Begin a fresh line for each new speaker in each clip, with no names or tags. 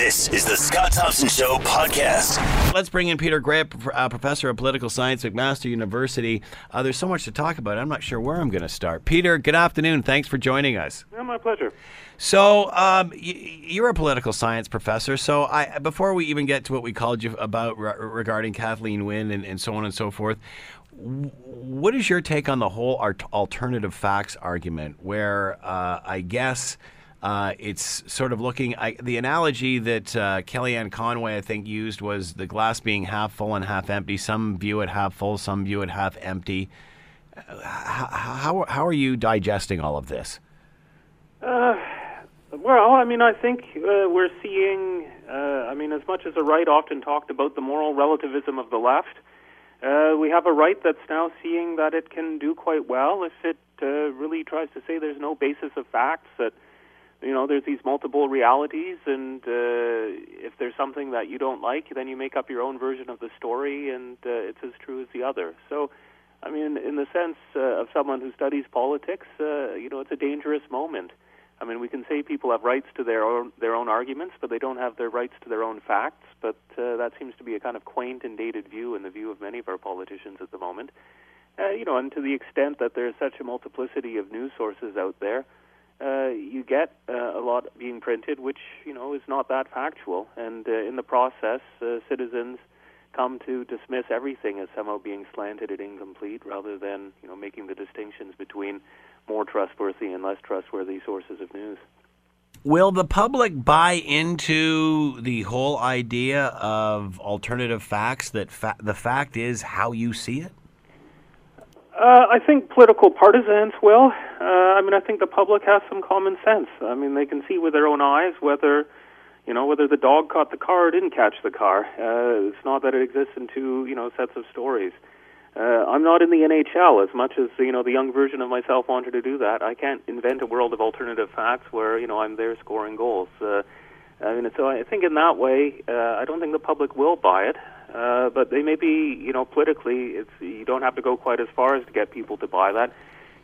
This is the Scott Thompson Show podcast.
Let's bring in Peter Graefe, uh, professor of political science at McMaster University. Uh, there's so much to talk about. I'm not sure where I'm going to start. Peter, good afternoon. Thanks for joining us.
Yeah, my pleasure.
So, um, you're a political science professor. So, I before we even get to what we called you about re- regarding Kathleen Wynne and, and so on and so forth, what is your take on the whole art- alternative facts argument? Where uh, I guess. Uh, it's sort of looking. I, the analogy that uh, Kellyanne Conway, I think, used was the glass being half full and half empty. Some view it half full, some view it half empty. Uh, how, how, are you digesting all of this?
Uh, well, I mean, I think uh, we're seeing. Uh, I mean, as much as the right often talked about the moral relativism of the left, we have a right that's now seeing that it can do quite well if it really tries to say there's no basis of facts that you know there's these multiple realities and uh, if there's something that you don't like then you make up your own version of the story and uh, it's as true as the other. So i mean in the sense uh, of someone who studies politics uh, you know it's a dangerous moment. I mean we can say people have rights to their own their own arguments but they don't have their rights to their own facts but uh, that seems to be a kind of quaint and dated view in the view of many of our politicians at the moment. Uh, you know and to the extent that there's such a multiplicity of news sources out there you get uh, a lot being printed, which you know is not that factual, and uh, in the process, uh, citizens come to dismiss everything as somehow being slanted and incomplete, rather than you know making the distinctions between more trustworthy and less trustworthy sources of news.
Will the public buy into the whole idea of alternative facts? That fa- the fact is how you see it.
Uh, I think political partisans will. Uh, I mean, I think the public has some common sense. I mean, they can see with their own eyes whether, you know, whether the dog caught the car or didn't catch the car. Uh, it's not that it exists in two, you know, sets of stories. Uh, I'm not in the NHL as much as you know the young version of myself wanted to do that. I can't invent a world of alternative facts where you know I'm there scoring goals. Uh, I mean, so I think in that way, uh, I don't think the public will buy it. Uh, but they may be, you know, politically, it's you don't have to go quite as far as to get people to buy that.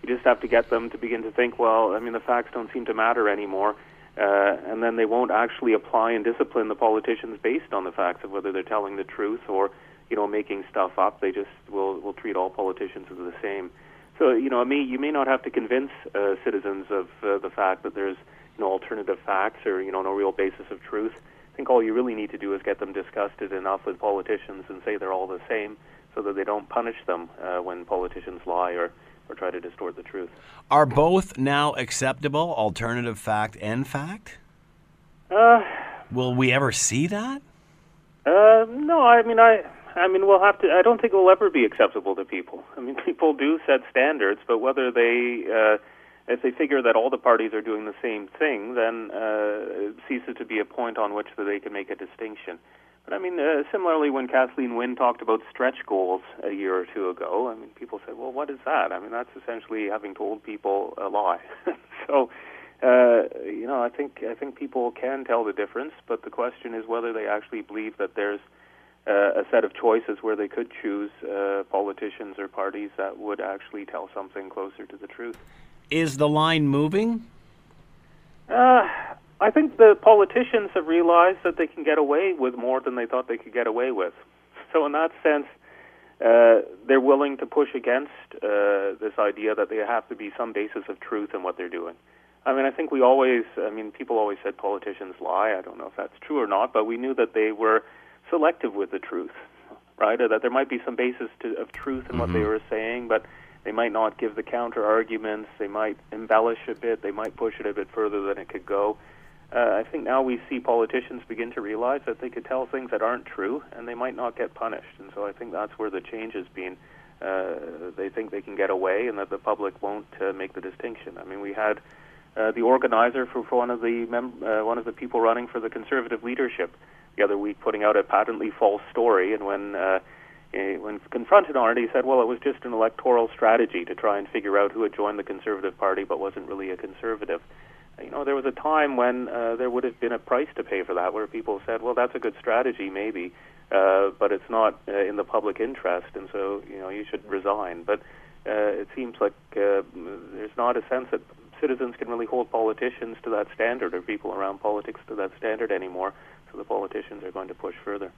You just have to get them to begin to think, well, I mean, the facts don't seem to matter anymore, uh, and then they won't actually apply and discipline the politicians based on the facts of whether they're telling the truth or, you know, making stuff up. They just will will treat all politicians as the same. So, you know, I mean, you may not have to convince uh, citizens of uh, the fact that there's, know, alternative facts or, you know, no real basis of truth. I think all you really need to do is get them disgusted enough with politicians and say they're all the same so that they don't punish them uh, when politicians lie or, or try to distort the truth.
Are both now acceptable, alternative fact and fact?
Uh,
Will we ever see that?
uh, no, I mean, I, I mean, we'll have to. I don't think it will ever be acceptable to people. I mean, people do set standards, but whether they, uh, if they figure that all the parties are doing the same thing, then uh, it ceases to be a point on which they can make a distinction. But I mean, uh, similarly, when Kathleen Wynne talked about stretch goals a year or two ago, I mean, people said, "Well, what is that?" I mean, that's essentially having told people a lie. so, uh, you know, I think I think people can tell the difference, but the question is whether they actually believe that there's uh, a set of choices where they could choose uh, politicians or parties that would actually tell something closer to the truth.
Is the line moving?
Uh, I think the politicians have realized that they can get away with more than they thought they could get away with. So, in that sense, uh, they're willing to push against uh, this idea that there have to be some basis of truth in what they're doing. I mean, I think we always, I mean, people always said politicians lie. I don't know if that's true or not, but we knew that they were selective with the truth, right? Or that there might be some basis to, of truth in what they were saying, but they might not give the counter arguments. They might embellish a bit. They might push it a bit further than it could go. Uh, I think now we see politicians begin to realize that they could tell things that aren't true, and they might not get punished. And so I think that's where the change has been. Uh, they think they can get away, and that the public won't uh, make the distinction. I mean, we had uh, the organizer for, for one of the mem- uh, one of the people running for the conservative leadership the other week putting out a patently false story, and when uh, when confronted on it, he said, "Well, it was just an electoral strategy to try and figure out who had joined the Conservative Party, but wasn't really a conservative." You know, there was a time when uh, there would have been a price to pay for that, where people said, "Well, that's a good strategy, maybe, uh, but it's not uh, in the public interest, and so you know you should resign." But uh, it seems like uh, there's not a sense that citizens can really hold politicians to that standard or people around politics to that standard anymore. The politicians are going to push further.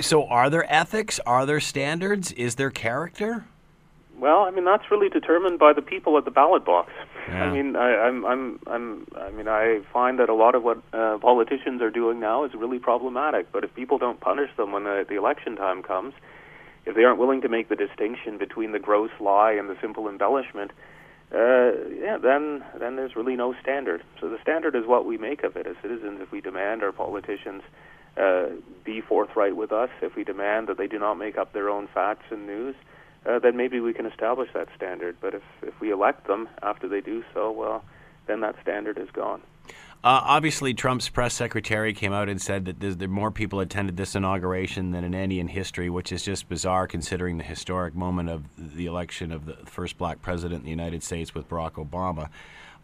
So, are there ethics? Are there standards? Is there character?
Well, I mean that's really determined by the people at the ballot box.
Yeah.
I mean, I, I'm, I'm, I'm, I mean, I find that a lot of what uh, politicians are doing now is really problematic. But if people don't punish them when the, the election time comes, if they aren't willing to make the distinction between the gross lie and the simple embellishment, uh, yeah, then then there's really no standard. So the standard is what we make of it as citizens. If we demand our politicians uh, be forthright with us, if we demand that they do not make up their own facts and news, uh, then maybe we can establish that standard. But if if we elect them after they do so, well, then that standard is gone.
Uh, obviously, Trump's press secretary came out and said that there more people attended this inauguration than in any in history, which is just bizarre considering the historic moment of the election of the first black president in the United States with Barack Obama.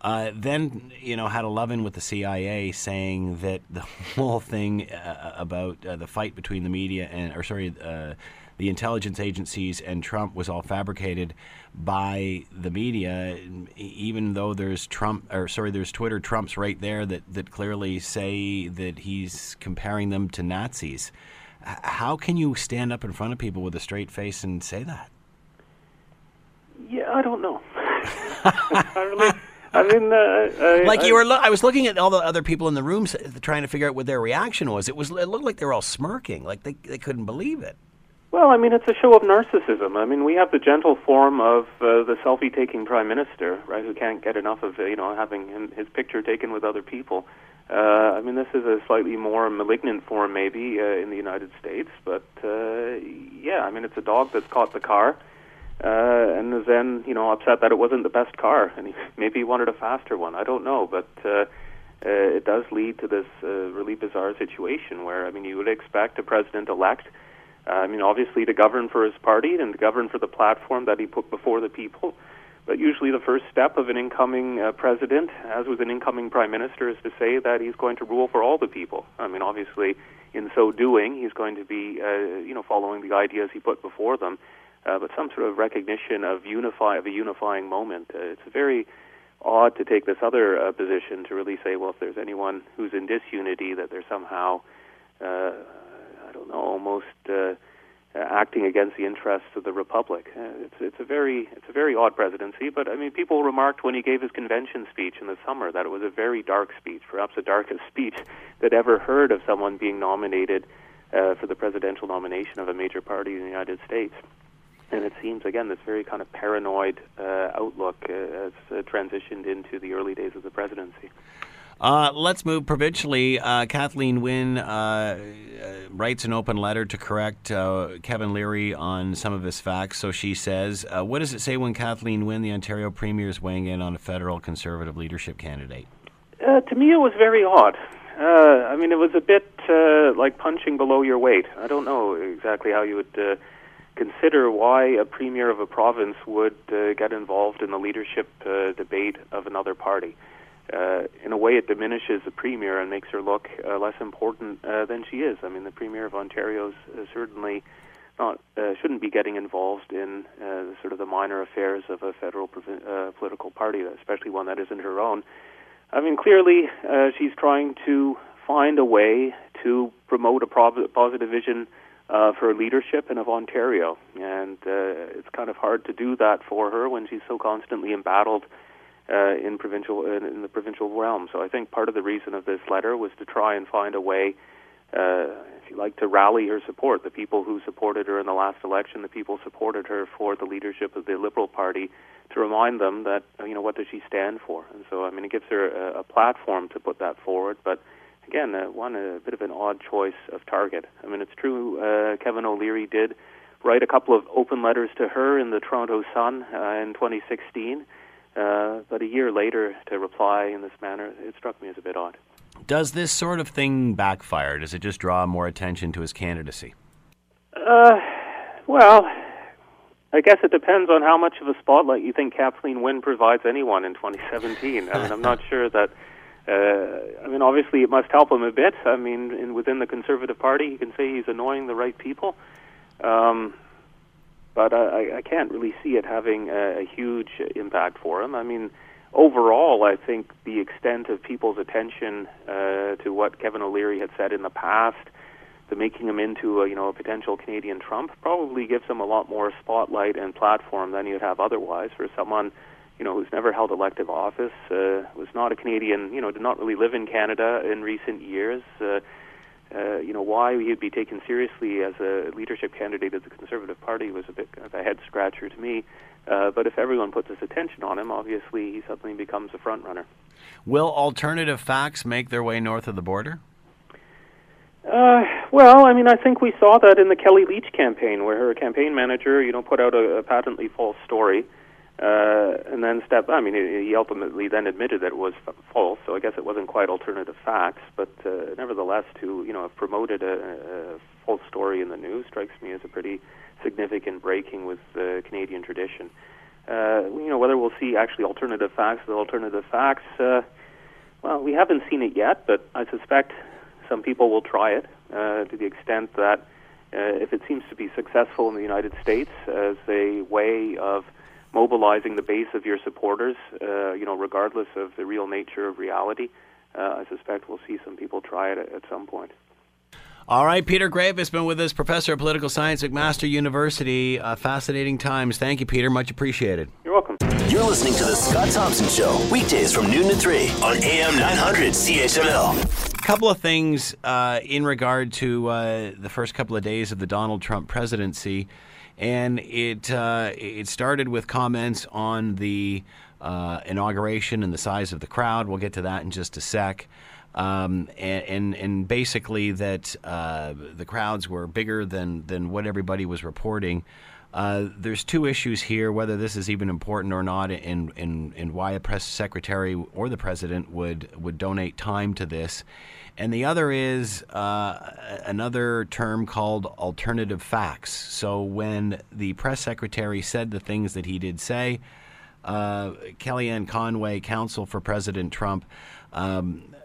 Uh, then, you know, had a love-in with the CIA, saying that the whole thing uh, about uh, the fight between the media and, or sorry, uh, the intelligence agencies and Trump was all fabricated by the media, even though there's Trump or sorry, there's Twitter Trumps right there that, that clearly say that he's comparing them to Nazis. How can you stand up in front of people with a straight face and say that?
Yeah, I don't know. I really. I mean, uh, I,
Like you were, lo- I was looking at all the other people in the room, s- trying to figure out what their reaction was. It was, it looked like they were all smirking, like they, they couldn't believe it.
Well, I mean, it's a show of narcissism. I mean, we have the gentle form of uh, the selfie-taking prime minister, right, who can't get enough of you know having him, his picture taken with other people. Uh, I mean, this is a slightly more malignant form, maybe, uh, in the United States. But uh, yeah, I mean, it's a dog that's caught the car, uh, and is then you know upset that it wasn't the best car, and he, maybe he wanted a faster one. I don't know, but. Uh, uh, it does lead to this uh, really bizarre situation where, I mean, you would expect a president-elect uh, I mean, obviously to govern for his party and to govern for the platform that he put before the people. But usually, the first step of an incoming uh, president, as with an incoming prime minister, is to say that he's going to rule for all the people. I mean, obviously, in so doing, he's going to be, uh, you know, following the ideas he put before them. Uh, but some sort of recognition of unify of a unifying moment. Uh, it's very odd to take this other uh, position to really say, well, if there's anyone who's in disunity, that they're somehow uh, I don't know, almost uh, acting against the interests of the republic. Uh, it's it's a very it's a very odd presidency. But I mean, people remarked when he gave his convention speech in the summer that it was a very dark speech, perhaps the darkest speech that ever heard of someone being nominated uh, for the presidential nomination of a major party in the United States. And it seems again this very kind of paranoid uh, outlook uh, has uh, transitioned into the early days of the presidency.
Uh, let's move provincially. Uh, Kathleen Wynne uh, uh, writes an open letter to correct uh, Kevin Leary on some of his facts. So she says, uh, What does it say when Kathleen Wynne, the Ontario Premier, is weighing in on a federal Conservative leadership candidate?
To me, it was very odd. I mean, it was a bit like punching below your weight. I don't know exactly how you would consider why a premier of a province would get involved in the leadership debate of another party. Uh, in a way, it diminishes the premier and makes her look uh, less important uh, than she is. I mean, the premier of Ontario is uh, certainly not uh, shouldn't be getting involved in uh, sort of the minor affairs of a federal political party, especially one that isn't her own. I mean, clearly, she's trying to find a way to promote a prov- positive vision of her leadership and of Ontario, and it's kind of hard to do that for her when she's so constantly embattled uh, in provincial in, in the provincial realm. So I think part of the reason of this letter was to try and find a way, uh, if you like, to rally her support. The people who supported her in the last election, the people supported her for the leadership of the Liberal Party, to remind them that you know what does she stand for. And so I mean it gives her a, a platform to put that forward, but. Again, uh, one a bit of an odd choice of target. I mean, it's true. Uh, Kevin O'Leary did write a couple of open letters to her in the Toronto Sun uh, in 2016. Uh, but a year later, to reply in this manner, it struck me as a bit odd.
Does this sort of thing backfire? Does it just draw more attention to his candidacy?
Uh, well, I guess it depends on how much of a spotlight you think Kathleen Wynne provides anyone in 2017. I mean, I'm not sure that. Uh, I mean, obviously, it must help him a bit. I mean, in, within the Conservative Party, you can say he's annoying the right people. Um, but I, I can't really see it having a, a huge impact for him. I mean, overall, I think the extent of people's attention uh, to what Kevin O'Leary had said in the past, to making him into a, you know a potential Canadian Trump, probably gives him a lot more spotlight and platform than you'd have otherwise for someone you know, who's never held elective office, uh, was not a Canadian, you know, did not really live in Canada in recent years. Uh, uh, you know, why he'd be taken seriously as a leadership candidate of the Conservative Party was a bit of a head scratcher to me. Uh, but if everyone puts his attention on him, obviously he suddenly becomes a front runner.
Will alternative facts make their way north of the border?
Uh, well, I mean, I think we saw that in the Kellie Leitch campaign, where her campaign manager, you know, put out a, a patently false story, uh, and then step. I mean, he ultimately then admitted that it was false. So I guess it wasn't quite alternative facts, but uh, nevertheless, to you know have promoted a, a false story in the news strikes me as a pretty significant breaking with uh, Canadian tradition. Uh, you know, whether we'll see actually alternative facts with alternative facts. Uh, well, we haven't seen it yet, but I suspect some people will try it uh, to the extent that uh, if it seems to be successful in the United States as a way of mobilizing the base of your supporters, uh, you know, regardless of the real nature of reality. Uh, I suspect we'll see some people try it at, at some point.
All right, Peter Graefe has been with us, professor of political science at McMaster University. Uh, fascinating times. Thank you, Peter. Much appreciated.
You're welcome.
You're listening to The Scott Thompson Show, weekdays from noon to 3 on AM 900 CHML.
A couple of things uh, in regard to uh, the first couple of days of the Donald Trump presidency and it uh, it started with comments on the uh, inauguration and the size of the crowd. We'll get to that in just a sec. Um, and, and, and basically that uh, the crowds were bigger than than what everybody was reporting. Uh, there's two issues here: whether this is even important or not, and in, in why a press secretary or the president would would donate time to this. And the other is uh, another term called alternative facts. So when the press secretary said the things that he did say, uh, Kellyanne Conway, counsel for President Trump, um,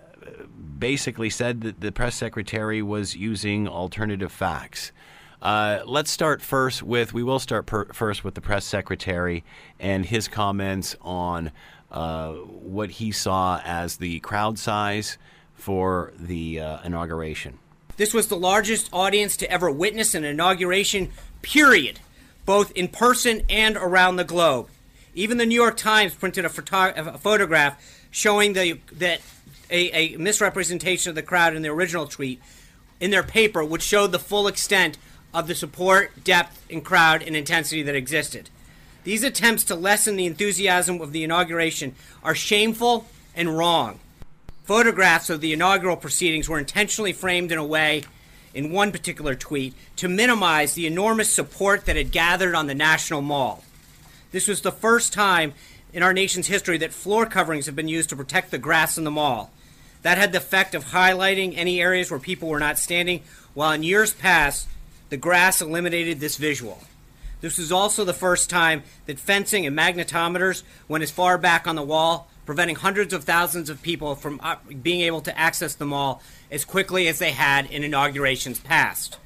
basically said that the press secretary was using alternative facts. Uh, let's start first with, we will start per, first with the press secretary and his comments on uh, what he saw as the crowd size for the uh, inauguration.
This was the largest audience to ever witness an inauguration, period, both in person and around the globe. Even the New York Times printed a, photo- a photograph showing the, that a, a misrepresentation of the crowd in the original tweet in their paper, which showed the full extent of the support, depth, and crowd and intensity that existed. These attempts to lessen the enthusiasm of the inauguration are shameful and wrong. Photographs of the inaugural proceedings were intentionally framed in a way, in one particular tweet, to minimize the enormous support that had gathered on the National Mall. This was the first time in our nation's history that floor coverings have been used to protect the grass in the mall. That had the effect of highlighting any areas where people were not standing, while in years past, the grass eliminated this visual. This was also the first time that fencing and magnetometers went as far back on the wall preventing hundreds of thousands of people from uh, being able to access the mall as quickly as they had in inaugurations past.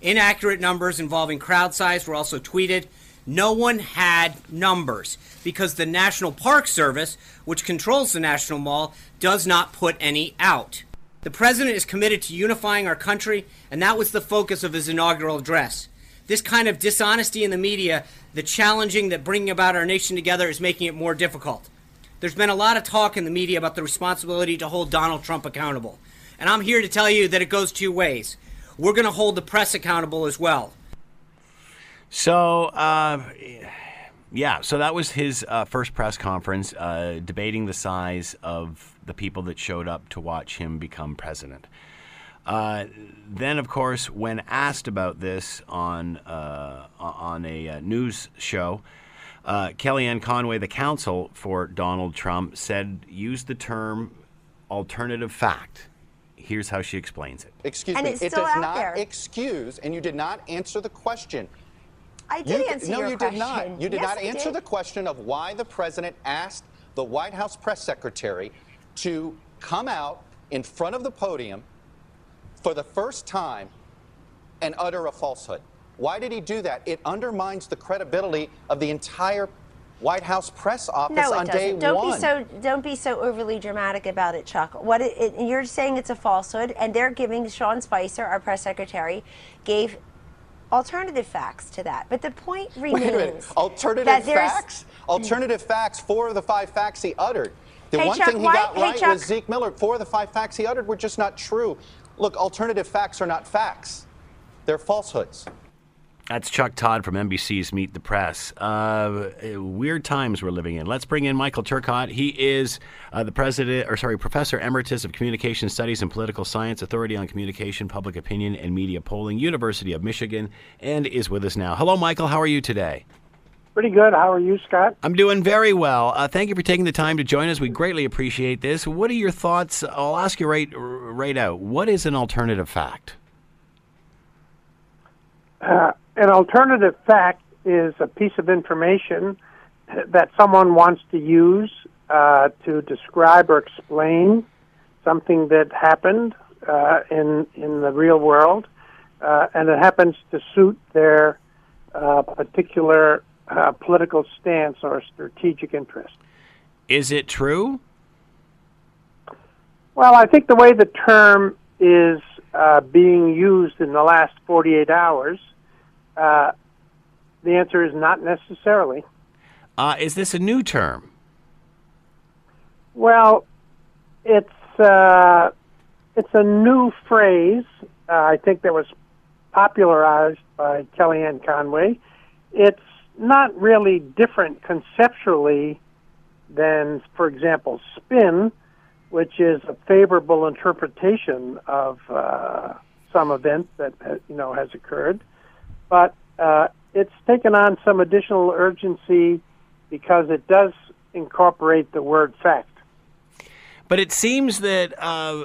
Inaccurate numbers involving crowd size were also tweeted. No one had numbers because the National Park Service, which controls the National Mall, does not put any out. The president is committed to unifying our country, and that was the focus of his inaugural address. This kind of dishonesty in the media, the challenging that bringing about our nation together is making it more difficult. There's been a lot of talk in the media about the responsibility to hold Donald Trump accountable. And I'm here to tell you that it goes two ways. We're going to hold the press accountable as well.
So, uh, yeah, so that was his uh, first press conference uh, debating the size of the people that showed up to watch him become president. Uh, then, of course, when asked about this on uh, on a uh, news show, uh, Kellyanne Conway, the counsel for Donald Trump, said use the term alternative fact. Here's how she explains it.
Excuse
and
me.
it
does not
there.
excuse, and you did not answer the question.
I did
you,
answer
no,
your
you
question.
did not. You did
yes,
not answer
did.
the question of why the president asked the White House press secretary to come out in front of the podium for the first time and utter a falsehood. Why did he do that? It undermines the credibility of the entire White House press office
No, it
on
doesn't. Don't
one.
be so don't be so overly dramatic about it, Chuck. What it, it, you're saying it's a falsehood, and they're giving Sean Spicer, our press secretary, gave alternative facts to that. But the point remains
Wait a minute. Alternative facts? Alternative facts. Four of the five facts he uttered. The
Hey,
one
Chuck,
thing he
why-
got
hey,
right
Chuck.
was Zeke Miller. Four of the five facts he uttered were just not true. Look, alternative facts are not facts. They're falsehoods.
That's Chuck Todd from NBC's Meet the Press. Uh, weird times we're living in. Let's bring in Michael Traugott. He is uh, the president, or sorry, professor emeritus of communication studies and political science, authority on communication, public opinion, and media polling, University of Michigan, and is with us now. Hello, Michael. How are you today?
Pretty good. How are you, Scott?
I'm doing very well. Uh, thank you for taking the time to join us. We greatly appreciate this. What are your thoughts? I'll ask you right, right out. What is an alternative fact?
An alternative fact is a piece of information that someone wants to use uh, to describe or explain something that happened uh, in in the real world, uh, and it happens to suit their uh, particular uh, political stance or strategic interest.
Is it true?
Well, I think the way the term is uh, being used in the last 48 hours, uh, the answer is not necessarily.
Uh, is this a new term?
Well, it's uh, it's a new phrase. Uh, I think that was popularized by Kellyanne Conway. It's not really different conceptually than, for example, spin, which is a favorable interpretation of uh, some event that you know has occurred, but uh, it's taken on some additional urgency because it does incorporate the word fact.
But it seems that uh,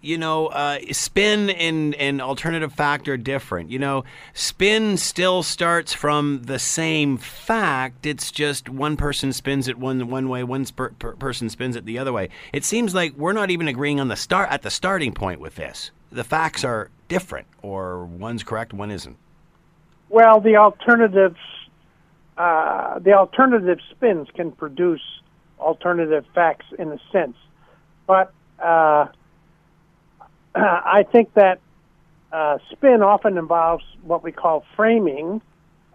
you know, uh, spin and, and alternative fact are different. You know, spin still starts from the same fact. It's just one person spins it one one way, one per- person spins it the other way. It seems like we're not even agreeing on the start at the starting point with this. The facts are different, or one's correct, one isn't.
Well, the alternatives, uh, the alternative spins can produce alternative facts in a sense, but uh, I think that uh, spin often involves what we call framing,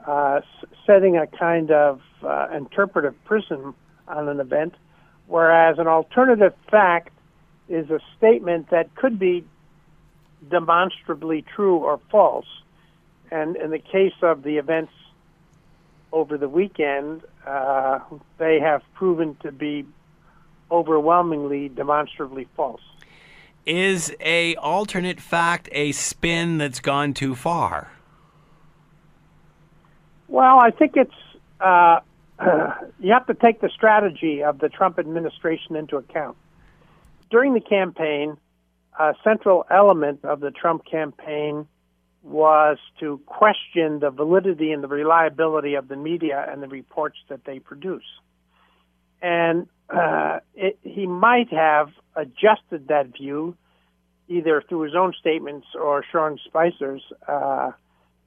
uh, s- setting a kind of uh, interpretive prism on an event, whereas an alternative fact is a statement that could be demonstrably true or false. And in the case of the events over the weekend, uh, they have proven to be overwhelmingly demonstrably false.
Is a alternate fact a spin that's gone too far?
Well, I think it's uh, you have to take the strategy of the Trump administration into account. During the campaign, a central element of the Trump campaign was to question the validity and the reliability of the media and the reports that they produce. And uh, it, he might have adjusted that view either through his own statements or Sean Spicer's uh,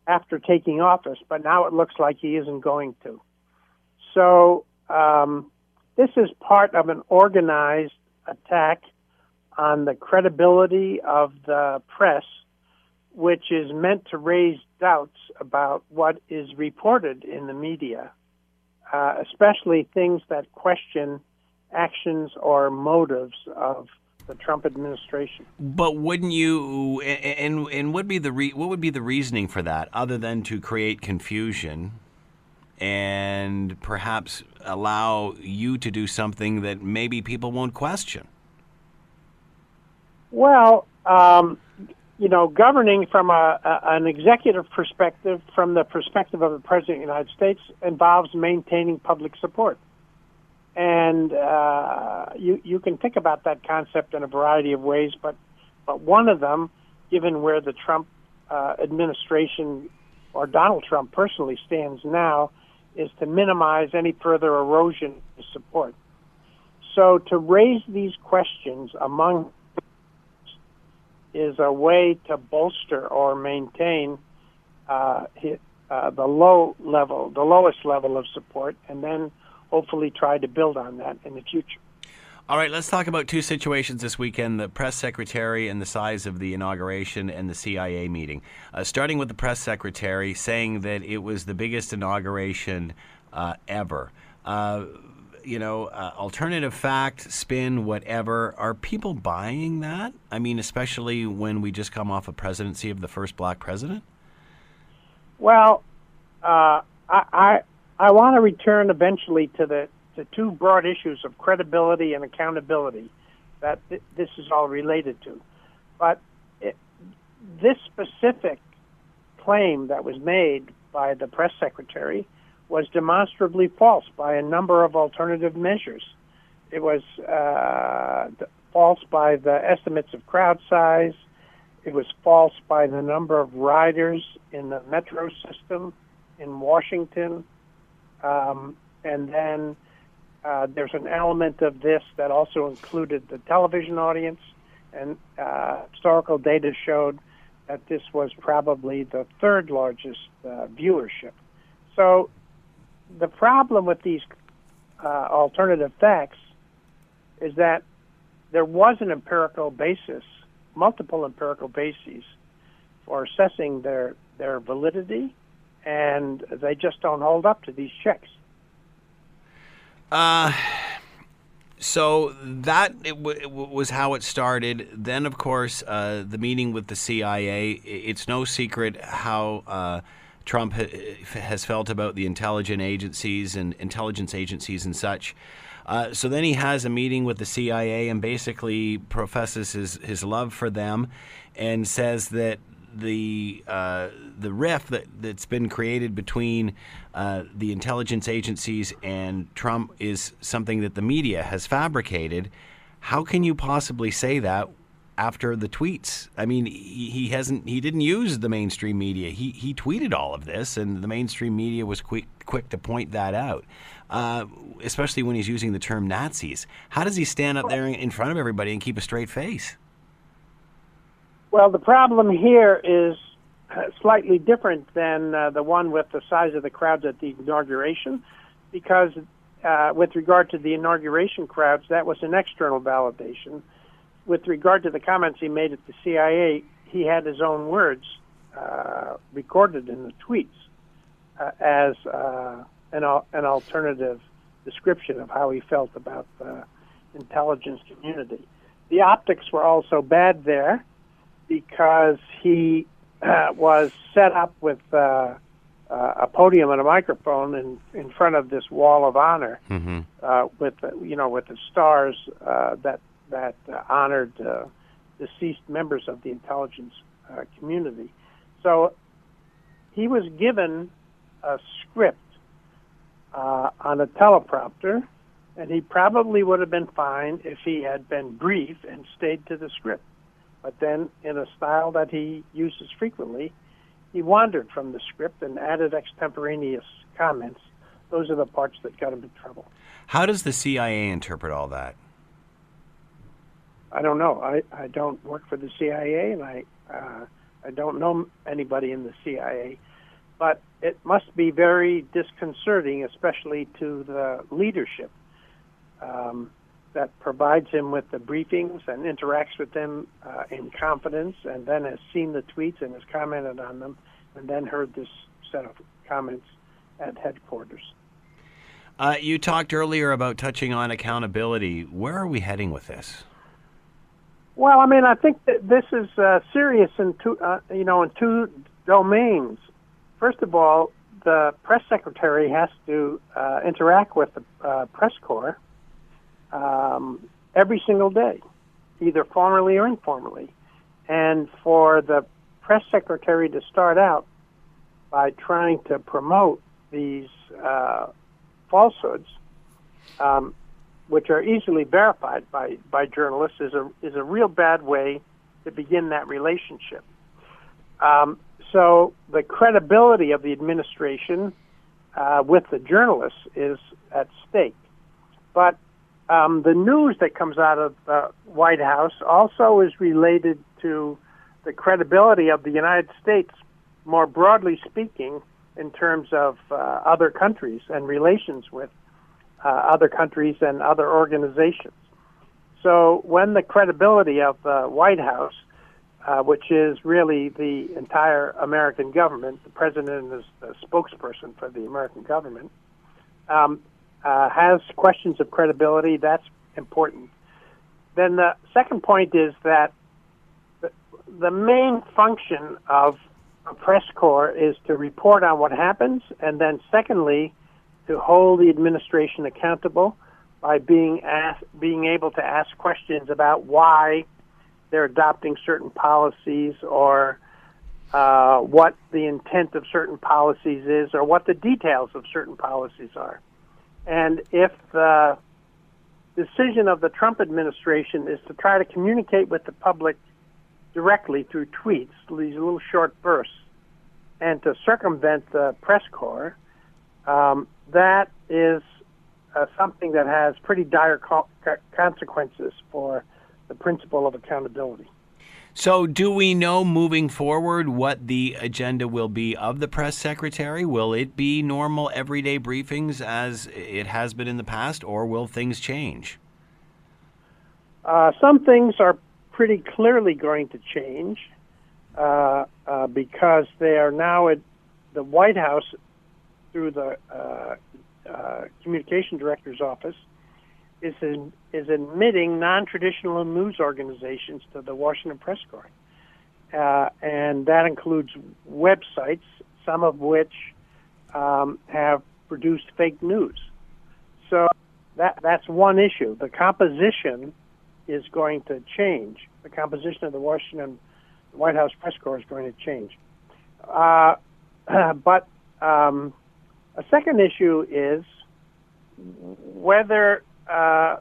after taking office, but now it looks like he isn't going to. So um, this is part of an organized attack on the credibility of the press, which is meant to raise doubts about what is reported in the media, uh, especially things that question actions or motives of the Trump administration.
But wouldn't you? And and would be the re, what would be the reasoning for that, other than to create confusion, and perhaps allow you to do something that maybe people won't question?
Well, um, you know, governing from a, a, an executive perspective, from the perspective of the President of the United States, involves maintaining public support. And uh, you, you can think about that concept in a variety of ways, but, but one of them, given where the Trump uh, administration or Donald Trump personally stands now, is to minimize any further erosion of support. So to raise these questions among is a way to bolster or maintain uh, uh, the low level, the lowest level of support, and then hopefully try to build on that in the future.
All right, let's talk about two situations this weekend the press secretary and the size of the inauguration and the CIA meeting. Uh, starting with the press secretary saying that it was the biggest inauguration uh, ever. Uh, you know, uh, alternative fact, spin, whatever. Are people buying that? I mean, especially when we just come off a presidency of the first black president?
Well, uh, I, I, I want to return eventually to the the two broad issues of credibility and accountability that th- this is all related to. But it, this specific claim that was made by the press secretary was demonstrably false by a number of alternative measures. It was uh, false by the estimates of crowd size. It was false by the number of riders in the metro system in Washington. Um, and then uh, there's an element of this that also included the television audience, and uh, historical data showed that this was probably the third largest uh, viewership. So the problem with these uh, alternative facts is that there was an empirical basis, multiple empirical bases, for assessing their their validity, and they just don't hold up to these checks.
Uh, so that it, w- it was how it started. Then, of course, uh, the meeting with the CIA. It's no secret how uh, Trump ha- has felt about the intelligence agencies and intelligence agencies and such. Uh, so then he has a meeting with the CIA and basically professes his, his love for them and says that the uh, the rift that, that's been created between uh, the intelligence agencies and Trump is something that the media has fabricated. How can you possibly say that after the tweets? I mean, he, hasn't he didn't use the mainstream media. He he tweeted all of this, and the mainstream media was quick quick to point that out. Uh, especially when he's using the term Nazis. How does he stand up there in front of everybody and keep a straight face?
Well, the problem here is slightly different than uh, the one with the size of the crowds at the inauguration, because uh, with regard to the inauguration crowds, that was an external validation. With regard to the comments he made at the CIA, he had his own words uh, recorded in the tweets uh, as uh, an, an alternative description of how he felt about the intelligence community. The optics were also bad there because he uh, was set up with uh, uh, a podium and a microphone in in front of this wall of honor
mm-hmm.
uh, with you know with the stars uh, that that uh, honored uh, deceased members of the intelligence uh, community. So he was given a script on a teleprompter, and he probably would have been fine if he had been brief and stayed to the script. But then, in a style that he uses frequently, he wandered from the script and added extemporaneous comments. Those are the parts that got him in trouble.
How does the CIA interpret all that?
I don't know. I, I don't work for the CIA, and I uh, I don't know anybody in the CIA, but it must be very disconcerting, especially to the leadership. Um, that provides him with the briefings and interacts with them uh, in confidence, and then has seen the tweets and has commented on them, and then heard this set of comments at headquarters.
Uh, you talked earlier about touching on accountability. Where are we heading with this?
Well, I mean, I think that this is uh, serious in two, uh, you know, in two domains. First of all, the press secretary has to uh, interact with the uh, press corps um, every single day, either formally or informally. And for the press secretary to start out by trying to promote these uh, falsehoods, um, which are easily verified by, by journalists, is a, is a real bad way to begin that relationship. Um, so the credibility of the administration uh, with the journalists is at stake. But um, the news that comes out of the White House also is related to the credibility of the United States, more broadly speaking, in terms of uh, other countries and relations with uh, other countries and other organizations. So when the credibility of the White House, uh, which is really the entire American government, the president is the spokesperson for the American government, um, uh, has questions of credibility, that's important. Then the second point is that the, the main function of a press corps is to report on what happens, and then secondly, to hold the administration accountable by being asked, being able to ask questions about why they're adopting certain policies or uh, what the intent of certain policies is or what the details of certain policies are. And if the decision of the Trump administration is to try to communicate with the public directly through tweets, these little short bursts, and to circumvent the press corps, um, that is uh, something that has pretty dire co- consequences for the principle of accountability.
So, do we know moving forward what the agenda will be of the press secretary? Will it be normal everyday briefings as it has been in the past, or will things change?
Uh, some things are pretty clearly going to change uh, uh, because they are now at the White House through the uh, uh, communication director's office is in, is admitting non-traditional news organizations to the Washington Press Corps, uh, and that includes websites, some of which um, have produced fake news. So that that's one issue. The composition is going to change. The composition of the Washington White House press corps is going to change. Uh, but um, a second issue is whether uh,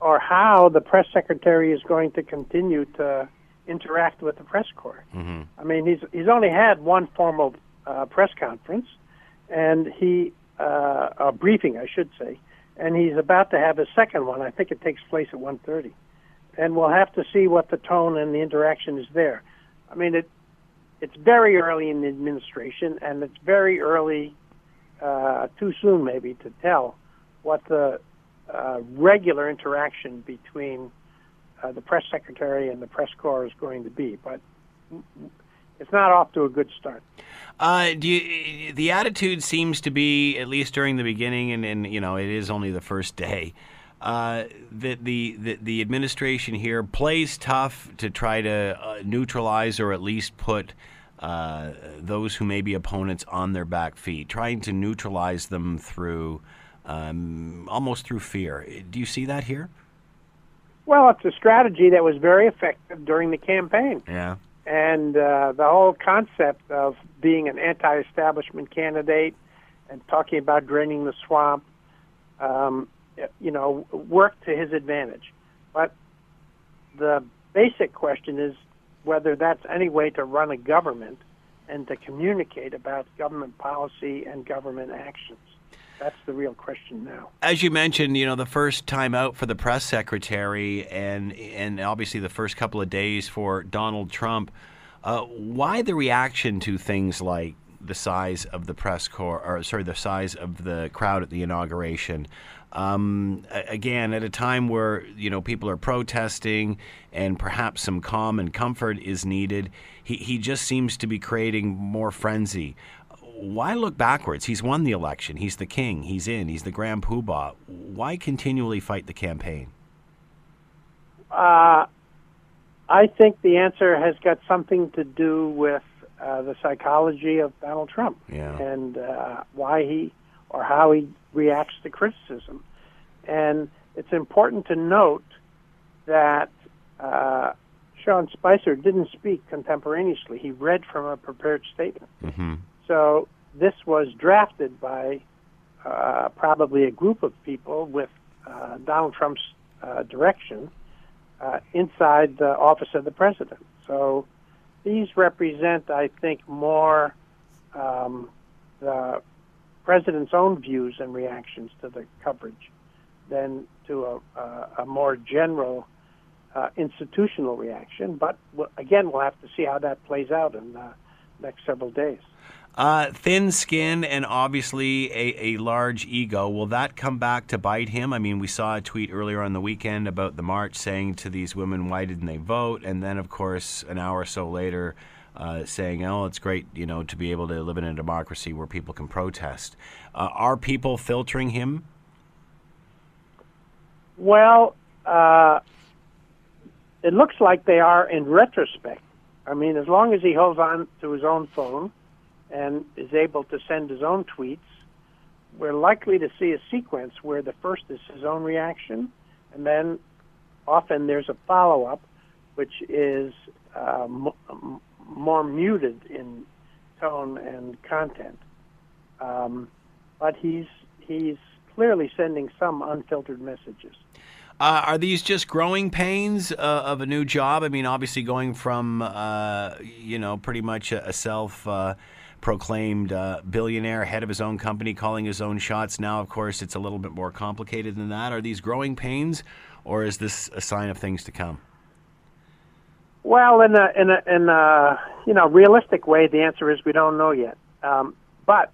or how the press secretary is going to continue to interact with the press corps. Mm-hmm. I mean, he's he's only had one formal uh, press conference, and he uh, a briefing, I should say, and he's about to have a second one. I think it takes place at 1:30, and we'll have to see what the tone and the interaction is there. I mean, it it's very early in the administration, and it's very early, uh, too soon maybe to tell what the uh, regular interaction between uh, the press secretary and the press corps is going to be. But it's not off to a good start.
Uh, you, the attitude seems to be, at least during the beginning, and, and you know it is only the first day, uh, that the, the, the administration here plays tough to try to uh, neutralize or at least put uh, those who may be opponents on their back feet, trying to neutralize them through um, almost through fear. Do you see that here?
Well, it's a strategy that was very effective during the campaign.
Yeah.
And uh, the whole concept of being an anti establishment candidate and talking about draining the swamp, um, you know, worked to his advantage. But the basic question is whether that's any way to run a government and to communicate about government policy and government actions. That's the real question now.
As you mentioned, you know, the first time out for the press secretary and and obviously the first couple of days for Donald Trump, uh, why the reaction to things like the size of the press corps, or sorry, the size of the crowd at the inauguration. Um, again, at a time where you know people are protesting and perhaps some calm and comfort is needed, he he just seems to be creating more frenzy. Why look backwards? He's won the election. He's the king. He's in. He's the grand poobah. Why continually fight the campaign?
Uh, I think the answer has got something to do with uh, the psychology of Donald Trump
yeah.
and uh, why he or how he reacts to criticism. And it's important to note that uh, Sean Spicer didn't speak contemporaneously. He read from a prepared statement.
Mm-hmm.
So this was drafted by uh, probably a group of people with uh, Donald Trump's uh, direction uh, inside the office of the president. So these represent, I think, more um, the president's own views and reactions to the coverage than to a, a, a more general uh, institutional reaction. But again, we'll have to see how that plays out in the next several days.
Uh, thin skin and obviously a, a large ego. Will that come back to bite him? I mean, we saw a tweet earlier on the weekend about the march saying to these women, why didn't they vote? And then, of course, an hour or so later, uh, saying, "Oh, it's great, you know, to be able to live in a democracy where people can protest." Uh, are people filtering him?
Well, uh, it looks like they are in retrospect. I mean, as long as he holds on to his own phone and is able to send his own tweets, we're likely to see a sequence where the first is his own reaction, and then often there's a follow up, which is uh, m- more muted in tone and content. Um, but he's he's clearly sending some unfiltered messages.
Uh, are these just growing pains uh, of a new job? I mean, obviously going from uh, you know pretty much a, a self. Proclaimed uh, billionaire, head of his own company, calling his own shots. Now, of course, it's a little bit more complicated than that. Are these growing pains, or is this a sign of things to come?
Well, in a in a in a you know realistic way, the answer is we don't know yet. Um, but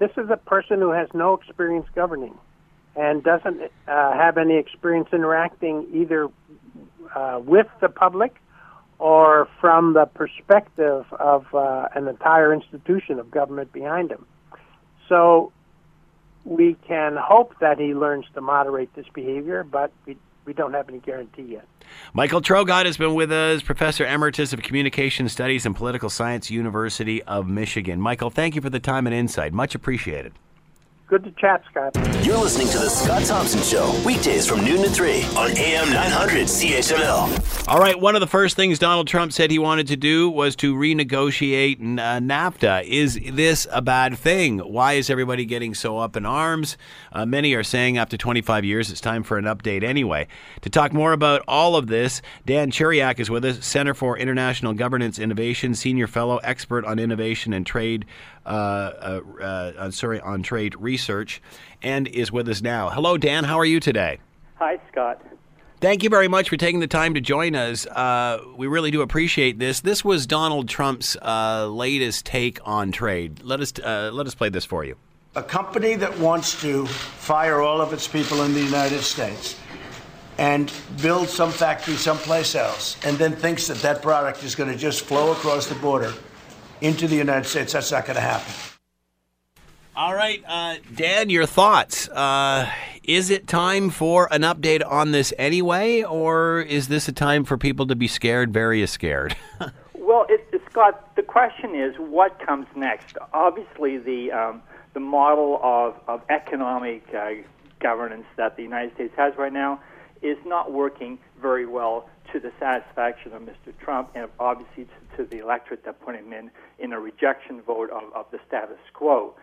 this is a person who has no experience governing and doesn't uh, have any experience interacting either uh, with the public or from the perspective of uh, an entire institution of government behind him. So we can hope that he learns to moderate this behavior, but we, we don't have any guarantee yet.
Michael Traugott has been with us, Professor Emeritus of Communication Studies and Political Science, University of Michigan. Michael, thank you for the time and insight. Much appreciated.
Good to chat, Scott.
You're listening to The Scott Thompson Show, weekdays from noon to 3 on AM 900 CHML.
All right, one of the first things Donald Trump said he wanted to do was to renegotiate uh, NAFTA. Is this a bad thing? Why is everybody getting so up in arms? Uh, many are saying after 25 years it's time for an update anyway. To talk more about all of this, Dan Ciuriak is with us, Center for International Governance Innovation, Senior Fellow, Expert on Innovation and Trade uh, uh, uh, sorry, on trade research, and is with us now. Hello, Dan. How are you today?
Hi, Scott.
Thank you very much for taking the time to join us. Uh, we really do appreciate this. This was Donald Trump's uh, latest take on trade. Let us uh, let us play this for you.
A company that wants to fire all of its people in the United States and build some factory someplace else, and then thinks that that product is going to just flow across the border into the United States. That's not going to happen.
All right, uh, Dan, your thoughts. Uh, is it time for an update on this anyway, or is this a time for people to be scared, very scared?
well, it, Scott, the question is what comes next? Obviously, the um, the model of, of economic uh, governance that the United States has right now is not working very well to the satisfaction of Mr. Trump and obviously to, to the electorate that put him in in a rejection vote of, of the status quo.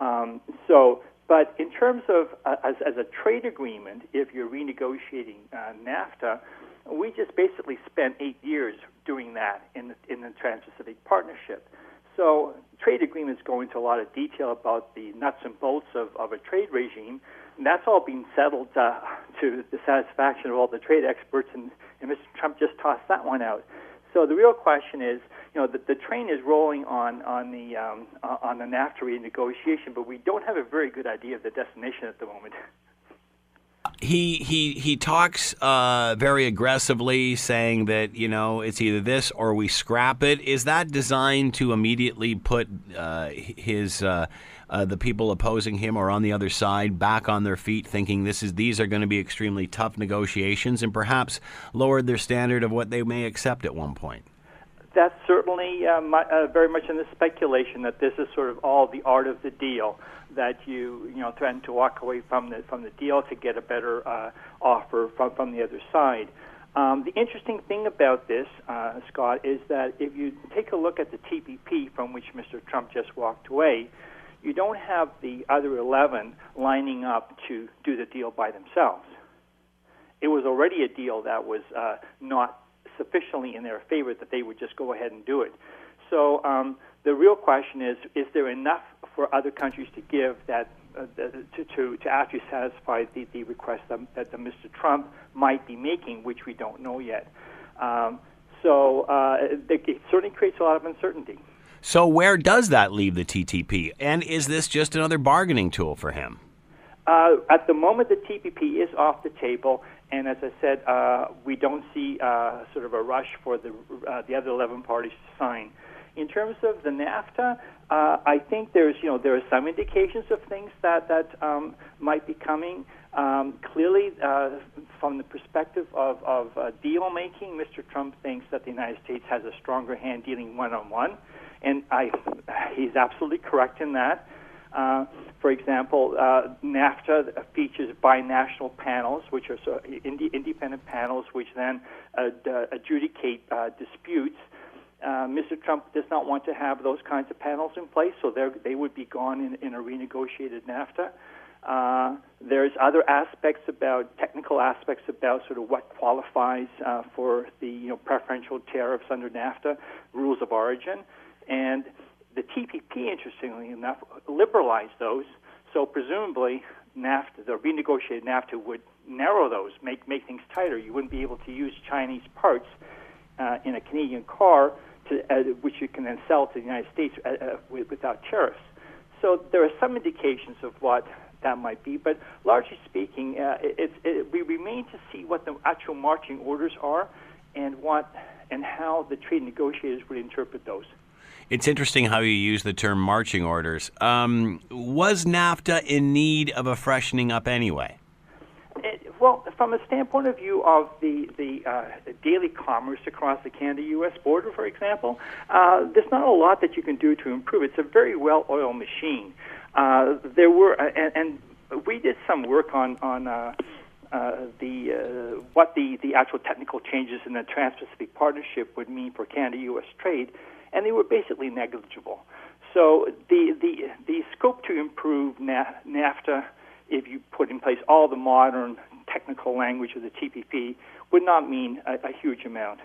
Um, so, but in terms of uh, as, as a trade agreement, if you're renegotiating uh, NAFTA, we just basically spent eight years doing that in the, in the Trans-Pacific Partnership. So, trade agreements go into a lot of detail about the nuts and bolts of, of a trade regime. And that's all been settled uh, to the satisfaction of all the trade experts, and, and Mr. Trump just tossed that one out. So the real question is, you know, the, the train is rolling on on the um, on the NAFTA renegotiation, but we don't have a very good idea of the destination at the moment.
He he he talks uh, very aggressively, saying that you know it's either this or we scrap it. Is that designed to immediately put uh, his uh, uh, the people opposing him or on the other side back on their feet, thinking this is these are going to be extremely tough negotiations, and perhaps lowered their standard of what they may accept at one point.
That's certainly uh, my, uh, very much in the speculation that this is sort of all the art of the deal. That you you know threaten to walk away from the from the deal to get a better uh, offer from from the other side. Um, the interesting thing about this, uh, Scott, is that if you take a look at the TPP from which Mr. Trump just walked away, you don't have the other 11 lining up to do the deal by themselves. It was already a deal that was uh, not sufficiently in their favor that they would just go ahead and do it. So um, the real question is: Is there enough for other countries to give that uh, to, to to actually satisfy the, the request that, that the Mr. Trump might be making, which we don't know yet? Um, so uh, it, it certainly creates a lot of uncertainty.
So where does that leave the TTP? And is this just another bargaining tool for him?
Uh, at the moment, the TPP is off the table, and as I said, uh, we don't see uh, sort of a rush for the uh, the other 11 parties to sign. In terms of the NAFTA, uh, I think there's you know there are some indications of things that that um, might be coming. Um, clearly, uh, from the perspective of, of uh, deal making, Mr. Trump thinks that the United States has a stronger hand dealing one on one, and I, he's absolutely correct in that. Uh, for example, uh, NAFTA features binational panels, which are so ind- independent panels, which then uh, adjudicate uh, disputes. Uh, Mr. Trump does not want to have those kinds of panels in place, so they would be gone in, in a renegotiated NAFTA. There's other aspects about technical aspects about sort of what qualifies for the you know preferential tariffs under NAFTA, rules of origin, and the TPP, interestingly enough, liberalized those. So presumably, NAFTA, the renegotiated NAFTA, would narrow those, make make things tighter. You wouldn't be able to use Chinese parts uh, in a Canadian car, to, uh, which you can then sell to the United States uh, uh without tariffs. So there are some indications of what that might be, but largely speaking, uh, it, it, we remain to see what the actual marching orders are, and what and how the trade negotiators would interpret those.
It's interesting how you use the term marching orders. Um, was NAFTA in need of a freshening up anyway?
It, well, from a standpoint of view of the the uh, daily commerce across the Canada-U.S. border, for example, uh, there's not a lot that you can do to improve. It's a very well-oiled machine. Uh, there were, uh, and, and we did some work on on. Uh, uh, the uh, what the, the actual technical changes in the Trans-Pacific Partnership would mean for Canada-U.S. trade, and they were basically negligible. So the the the scope to improve NAFTA, if you put in place all the modern technical language of the TPP, would not mean a, a huge amount.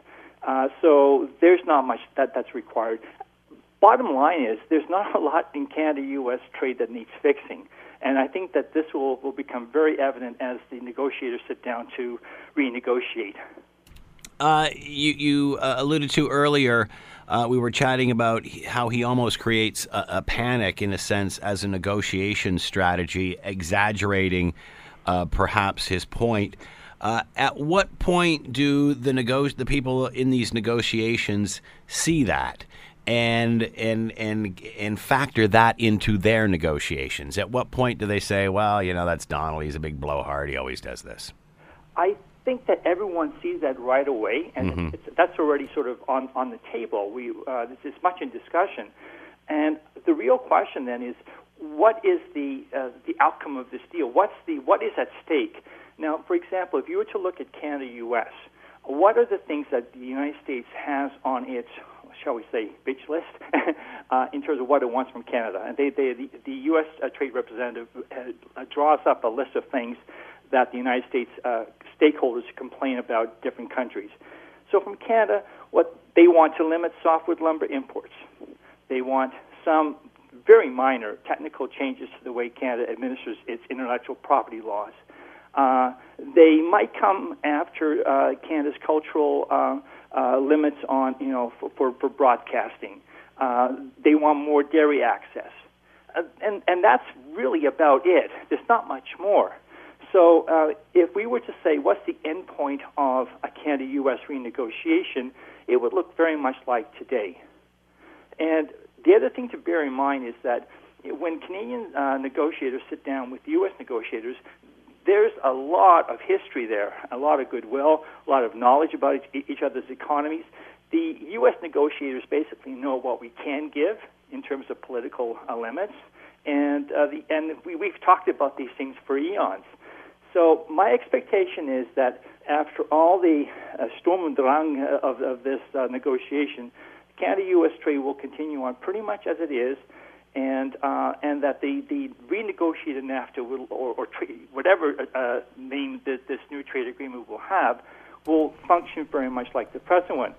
Uh, so there's not much that that's required. Bottom line is there's not a lot in Canada-U.S. trade that needs fixing. And I think that this will, will become very evident as the negotiators sit down to renegotiate.
Uh, you you uh, alluded to earlier uh, we were chatting about how he almost creates a, a, panic, in a sense, as a negotiation strategy, exaggerating uh, perhaps his point. Uh, at what point do the nego- the people in these negotiations see that and and and and factor that into their negotiations? At what point do they say, "Well, you know, that's Donald. He's a big blowhard. He always does this."
I think that everyone sees that right away, and
mm-hmm.
it's, that's already sort of on, on the table. We uh, this is much in discussion, and the real question then is, what is the uh, the outcome of this deal? What's the what is at stake? Now, for example, if you were to look at Canada-U.S., what are the things that the United States has on its shall we say, bitch list uh, in terms of what it wants from Canada. And they, they, the, the U.S. Uh, Trade Representative uh, draws up a list of things that the United States uh, stakeholders complain about different countries. So from Canada, what they want to limit softwood lumber imports. They want some very minor technical changes to the way Canada administers its intellectual property laws. Uh, they might come after uh, Canada's cultural uh, uh limits on, you know, for, for, for broadcasting. Uh, they want more dairy access. Uh, and, and that's really about it. There's not much more. So, uh, if we were to say what's the end point of a Canada US renegotiation, it would look very much like today. And the other thing to bear in mind is that when Canadian uh, negotiators sit down with U.S. negotiators, there's a lot of history there, a lot of goodwill, a lot of knowledge about each, other's economies. The U.S. negotiators basically know what we can give in terms of political uh, limits, and uh, the, and we, we've talked about these things for eons. So my expectation is that after all the uh, Sturm und Drang of, of this uh, negotiation, Canada-U.S. trade will continue on pretty much as it is, and uh, and that the, the renegotiated NAFTA will, or, or whatever uh, name that this new trade agreement will have will function very much like the present one.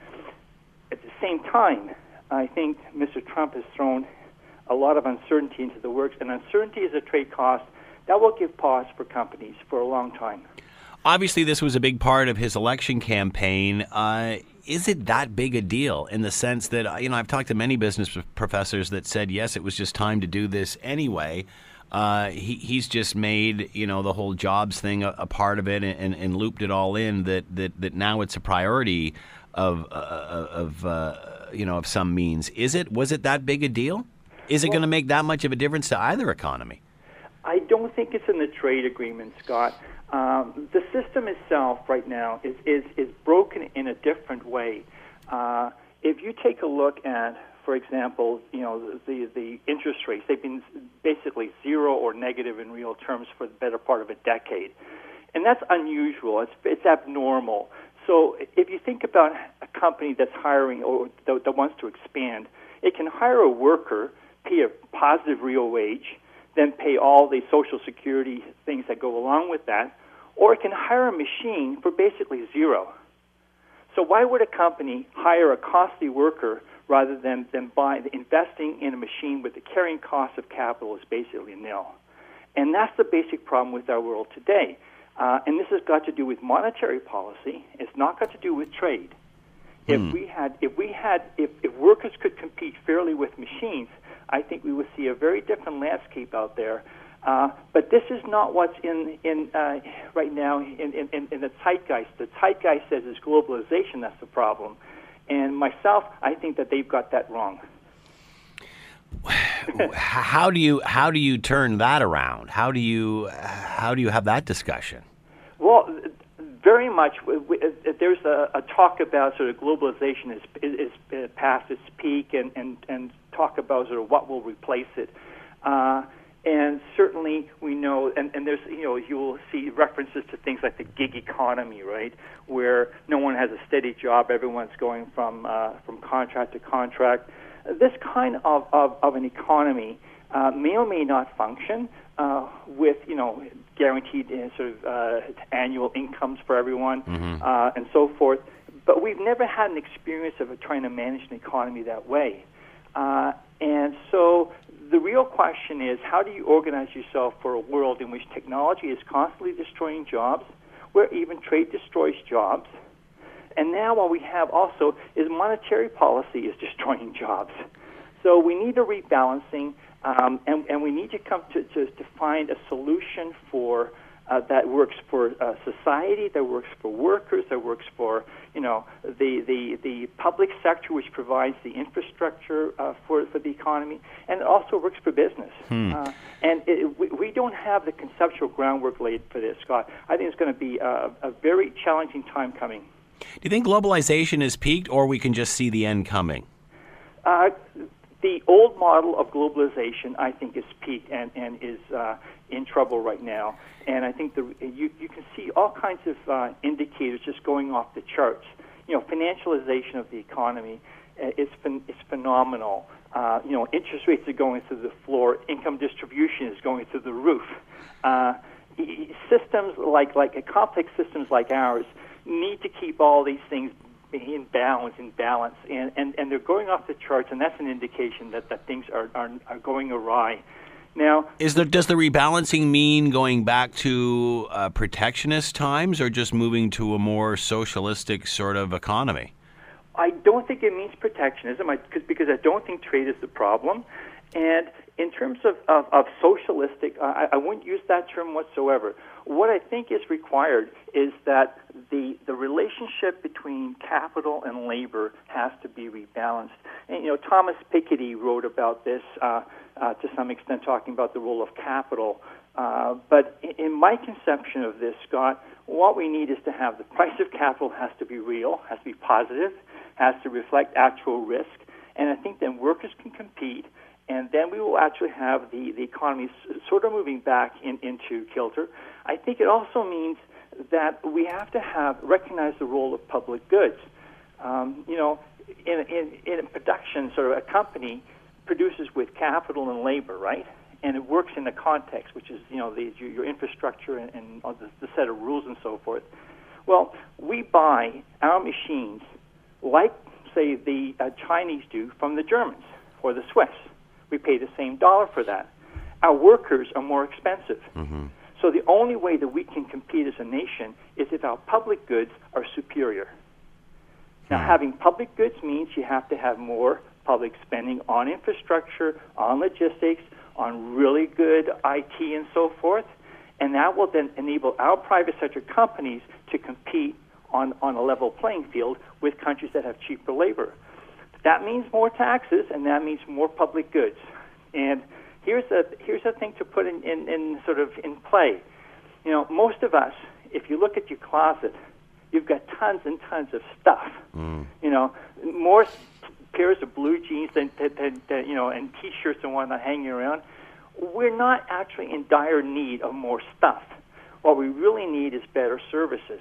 At the same time, I think Mr. Trump has thrown a lot of uncertainty into the works, and uncertainty is a trade cost that will give pause for companies for a long time.
Obviously, this was a big part of his election campaign. Uh, is it that big a deal in the sense that uh, you know I've talked to many business professors that said yes, it was just time to do this anyway. Uh, he, he's just made you know the whole jobs thing a, a part of it and, and, and, looped it all in that, that, that now it's a priority of uh, of uh, you know of some means. Is it was it that big a deal? Is it well, going to make that much of a difference to either economy?
I don't think it's in the trade agreement, Scott. Um, the system itself right now is, is, is broken in a different way. Uh, if you take a look at, for example, you know the the interest rates, they've been basically zero or negative in real terms for the better part of a decade, and that's unusual. It's it's abnormal. So if you think about a company that's hiring or that, that wants to expand, it can hire a worker, pay a positive real wage, then pay all the social security things that go along with that, or it can hire a machine for basically zero. So why would a company hire a costly worker rather than, than buy, investing in a machine with the carrying cost of capital is basically nil? And that's the basic problem with our world today. Uh, and this has got to do with monetary policy. It's not got to do with trade. If hmm. we had, if we had, if, if workers could compete fairly with machines, I think we would see a very different landscape out there uh, but this is not what's in, in uh, right now in, in, in the zeitgeist. The zeitgeist says it's globalization that's the problem. And myself, I think that they've got that wrong.
how do you how do you turn that around? How do you how do you have that discussion?
Well, very much. There's a, a talk about sort of globalization is, is, is past its peak, and, and, and talk about sort of what will replace it. Uh, and certainly we know, and, and there's, you know, you will see references to things like the gig economy, right, where no one has a steady job, everyone's going from, uh, from contract to contract. This kind of, of, of an economy uh, may or may not function uh, with, you know, guaranteed uh, sort of uh, annual incomes for everyone mm-hmm. uh, and so forth. But we've never had an experience of trying to manage an economy that way. Uh, and so the real question is how do you organize yourself for a world in which technology is constantly destroying jobs, where even trade destroys jobs, and now what we have also is monetary policy is destroying jobs. So we need a rebalancing, um, and, and we need to come to, to, to find a solution for uh, that works for uh, society, that works for workers, that works for you know the, the, the public sector, which provides the infrastructure uh, for, for the economy, and it also works for business. Hmm. Uh, and it, we, we don't have the conceptual groundwork laid for this, Scott. I think it's going to be a, a very challenging time coming.
Do you think globalization is peaked, or we can just see the end coming?
Uh, the old model of globalization, I think, is peaked and, and is uh, in trouble right now. And I think the, you, you can see all kinds of uh, indicators just going off the charts. You know, financialization of the economy uh, is, is phenomenal. Uh, you know, interest rates are going through the floor. Income distribution is going through the roof. Uh, systems like like complex systems like ours need to keep all these things in balance, in balance, and, and, and they're going off the charts, and that's an indication that, that things are, are, are going awry. Now,
is there does the rebalancing mean going back to uh, protectionist times, or just moving to a more socialistic sort of economy?
I don't think it means protectionism, because because I don't think trade is the problem, and in terms of, of, of socialistic, I, I wouldn't use that term whatsoever. What I think is required is that the, the relationship between capital and labor has to be rebalanced. And, you know, Thomas Piketty wrote about this uh, uh, to some extent, talking about the role of capital. Uh, but in, in my conception of this, Scott, what we need is to have the price of capital has to be real, has to be positive, has to reflect actual risk, and I think then workers can compete and then we will actually have the, the economy sort of moving back in, into kilter. I think it also means that we have to have recognize the role of public goods. Um, you know, in, in, in production, sort of a company produces with capital and labor, right? And it works in the context, which is you know the, your, infrastructure and, and the, the set of rules and so forth. Well, we buy our machines like, say, the uh, Chinese do from the Germans or the Swiss we pay the same dollar for that. Our workers are more expensive. Mm-hmm. So the only way that we can compete as a nation is if our public goods are superior. Now, having public goods means you have to have more public spending on infrastructure, on logistics, on really good IT, and so forth. And that will then enable our private sector companies to compete on, on a level playing field with countries that have cheaper labor. That means more taxes, and that means more public goods. And here's a here's a thing to put in, in, in sort of in play. You know, most of us, if you look at your closet, you've got tons and tons of stuff. Mm. You know, more pairs of blue jeans than, than, than, than you know, and T-shirts and whatnot hanging around. We're not actually in dire need of more stuff. What we really need is better services.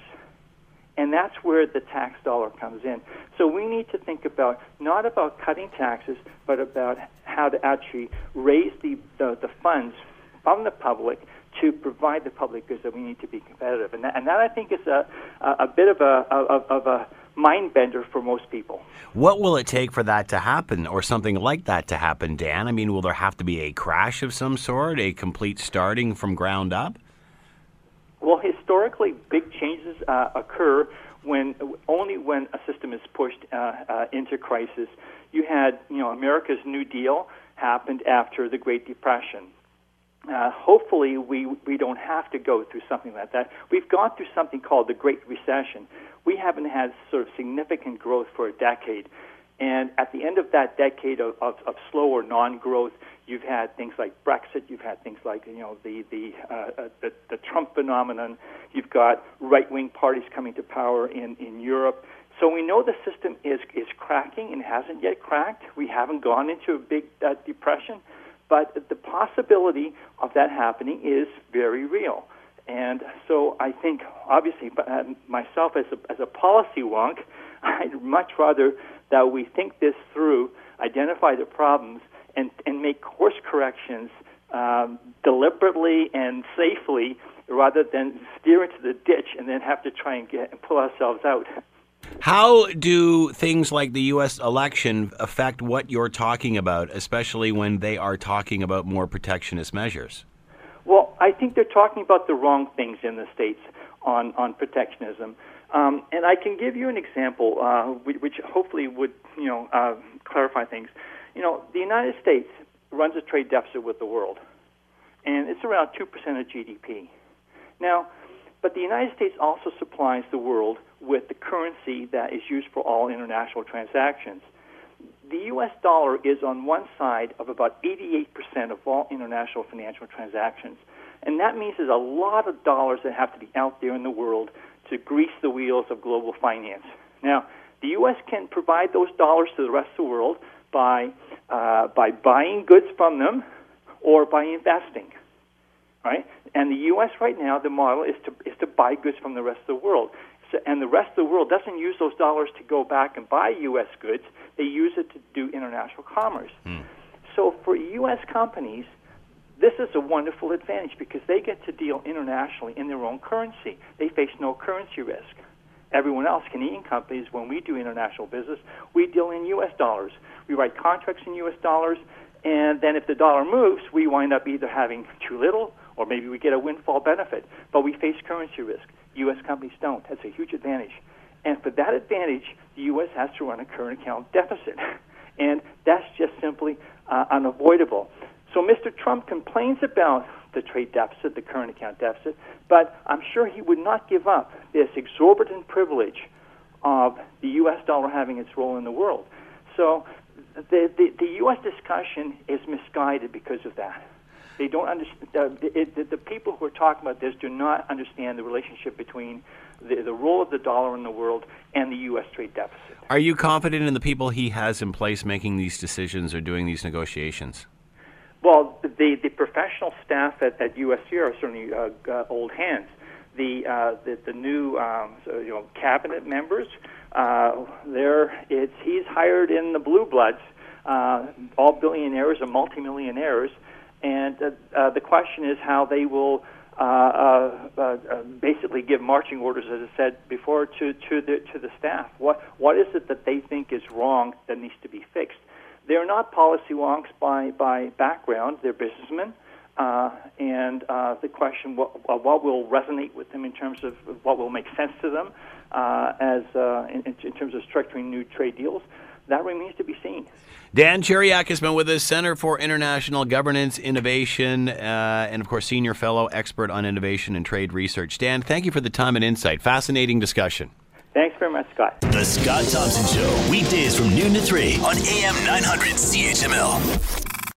And that's where the tax dollar comes in. So we need to think about not about cutting taxes, but about how to actually raise the, the, the funds from the public to provide the public goods that we need to be competitive. And that, and that I think is a, a, a bit of a, of, of a mind bender for most people.
What will it take for that to happen, or something like that to happen, Dan? I mean, will there have to be a crash of some sort, a complete starting from ground up?
Well, historically, big changes uh, occur when only when a system is pushed uh, uh, into crisis. You had, you know, America's New Deal happened after the Great Depression. Uh, hopefully, we we don't have to go through something like that. We've gone through something called the Great Recession. We haven't had sort of significant growth for a decade, and at the end of that decade of, of, of slower non-growth, you've had things like Brexit. You've had things like you know the the uh, uh, the, the Trump phenomenon. You've got right-wing parties coming to power in in Europe. So we know the system is is cracking and hasn't yet cracked. We haven't gone into a big uh, depression, but the possibility of that happening is very real. And so I think, obviously, uh, myself as a, as a policy wonk, I'd much rather that we think this through, identify the problems, and, and make course corrections um, deliberately and safely rather than steer into the ditch and then have to try and get and pull ourselves out.
How do things like the U.S. election affect what you're talking about, especially when they are talking about more protectionist measures?
Well, I think they're talking about the wrong things in the states on on protectionism, um, and I can give you an example, uh, which, which hopefully would you know uh, clarify things. You know, the United States runs a trade deficit with the world, and it's around two percent of GDP. Now, but the United States also supplies the world with the currency that is used for all international transactions. The US dollar is on one side of about 88% of all international financial transactions. And that means there's a lot of dollars that have to be out there in the world to grease the wheels of global finance. Now, the U.S. can provide those dollars to the rest of the world by, uh, by buying goods from them or by investing. Right? And the U.S. right now, the model is to, is to buy goods from the rest of the world. So, and the rest of the world doesn't use those dollars to go back and buy U.S. goods. They use it to do international commerce. So for U.S. companies, this is a wonderful advantage because they get to deal internationally in their own currency. They face no currency risk. Everyone else, Canadian companies, when we do international business, we deal in U.S. dollars. We write contracts in U.S. dollars, and then if the dollar moves, we wind up either having too little or maybe we get a windfall benefit. But we face currency risk. U.S. companies don't. That's a huge advantage. And for that advantage, the U.S. has to run a current account deficit. And that's just simply uh, unavoidable. So Mr. Trump complains about the trade deficit, the current account deficit, but I'm sure he would not give up this exorbitant privilege of the U.S. dollar having its role in the world. So the, the, the U.S. discussion is misguided because of that. They don't understand. Uh, the, the people who are talking about this do not understand the relationship between the, the role of the dollar in the world and the U.S. trade deficit.
Are you confident in the people he has in place making these decisions or doing these negotiations?
Well, the, the professional staff at, at USC are certainly uh, uh, old hands. The, uh, the, the new um, so, you know, cabinet members, uh, there it's he's hired in the blue bloods, uh, all billionaires or multimillionaires, and uh, uh, the question is how they will uh, uh, uh, uh, basically give marching orders, as I said before, to, to the to the staff. What what is it that they think is wrong that needs to be fixed? They're not policy wonks by by background. They're businessmen. Uh, and uh, the question what, what will resonate with them in terms of what will make sense to them uh, as uh, in, in terms of structuring new trade deals, that remains to be seen.
Dan Ciuriak has been with us, Center for International Governance Innovation, uh, and of course, Senior Fellow Expert on Innovation and Trade Research. Dan, thank you for the time and insight. Fascinating discussion.
Thanks very much, Scott.
The Scott Thompson Show, weekdays from noon to 3 on AM 900 CHML.